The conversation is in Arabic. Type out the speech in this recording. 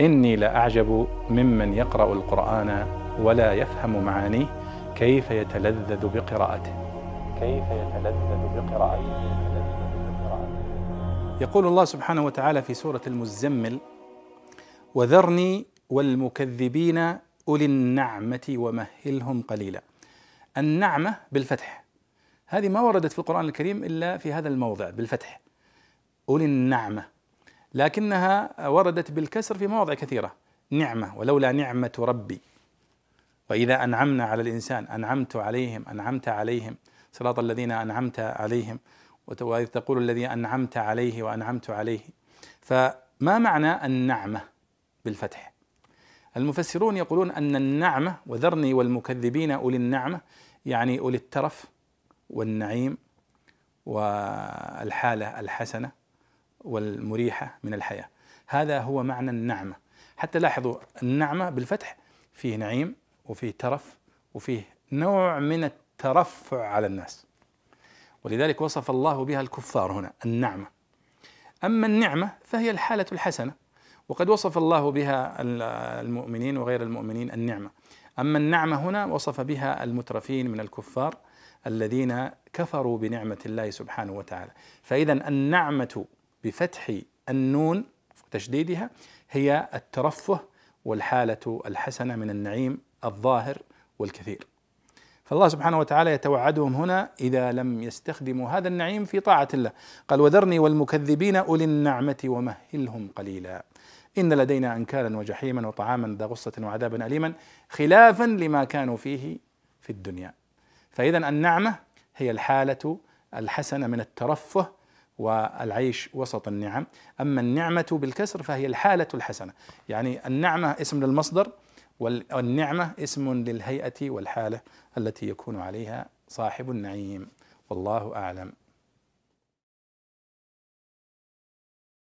إني لأعجب ممن يقرأ القرآن ولا يفهم معانيه كيف يتلذذ بقراءته. كيف يتلذذ بقراءته. يقول الله سبحانه وتعالى في سورة المزمل وذرني والمكذبين أولي النعمة ومهلهم قليلا. النعمة بالفتح. هذه ما وردت في القرآن الكريم إلا في هذا الموضع بالفتح. أولي النعمة. لكنها وردت بالكسر في مواضع كثيرة. نعمة ولولا نعمة ربي. وإذا أنعمنا على الإنسان أنعمت عليهم أنعمت عليهم. صراط الذين أنعمت عليهم. وإذ تقول الذي أنعمت عليه وأنعمت عليه. فما معنى النعمة بالفتح؟ المفسرون يقولون أن النعمة وذرني والمكذبين أولي النعمة يعني أولي الترف والنعيم والحالة الحسنة. والمريحة من الحياة. هذا هو معنى النعمة. حتى لاحظوا النعمة بالفتح فيه نعيم وفيه ترف وفيه نوع من الترفع على الناس. ولذلك وصف الله بها الكفار هنا النعمة. أما النعمة فهي الحالة الحسنة وقد وصف الله بها المؤمنين وغير المؤمنين النعمة. أما النعمة هنا وصف بها المترفين من الكفار الذين كفروا بنعمة الله سبحانه وتعالى. فإذا النعمة بفتح النون وتشديدها هي الترفه والحالة الحسنة من النعيم الظاهر والكثير. فالله سبحانه وتعالى يتوعدهم هنا إذا لم يستخدموا هذا النعيم في طاعة الله. قال وذرني والمكذبين أولي النعمة ومهلهم قليلا. إن لدينا أنكالا وجحيما وطعاما ذا غصة وعذابا أليما خلافا لما كانوا فيه في الدنيا. فإذا النعمة هي الحالة الحسنة من الترفه والعيش وسط النعم. أما النعمة بالكسر فهي الحالة الحسنة. يعني النعمة اسم للمصدر والنعمة اسم للهيئة والحالة التي يكون عليها صاحب النعيم. والله أعلم.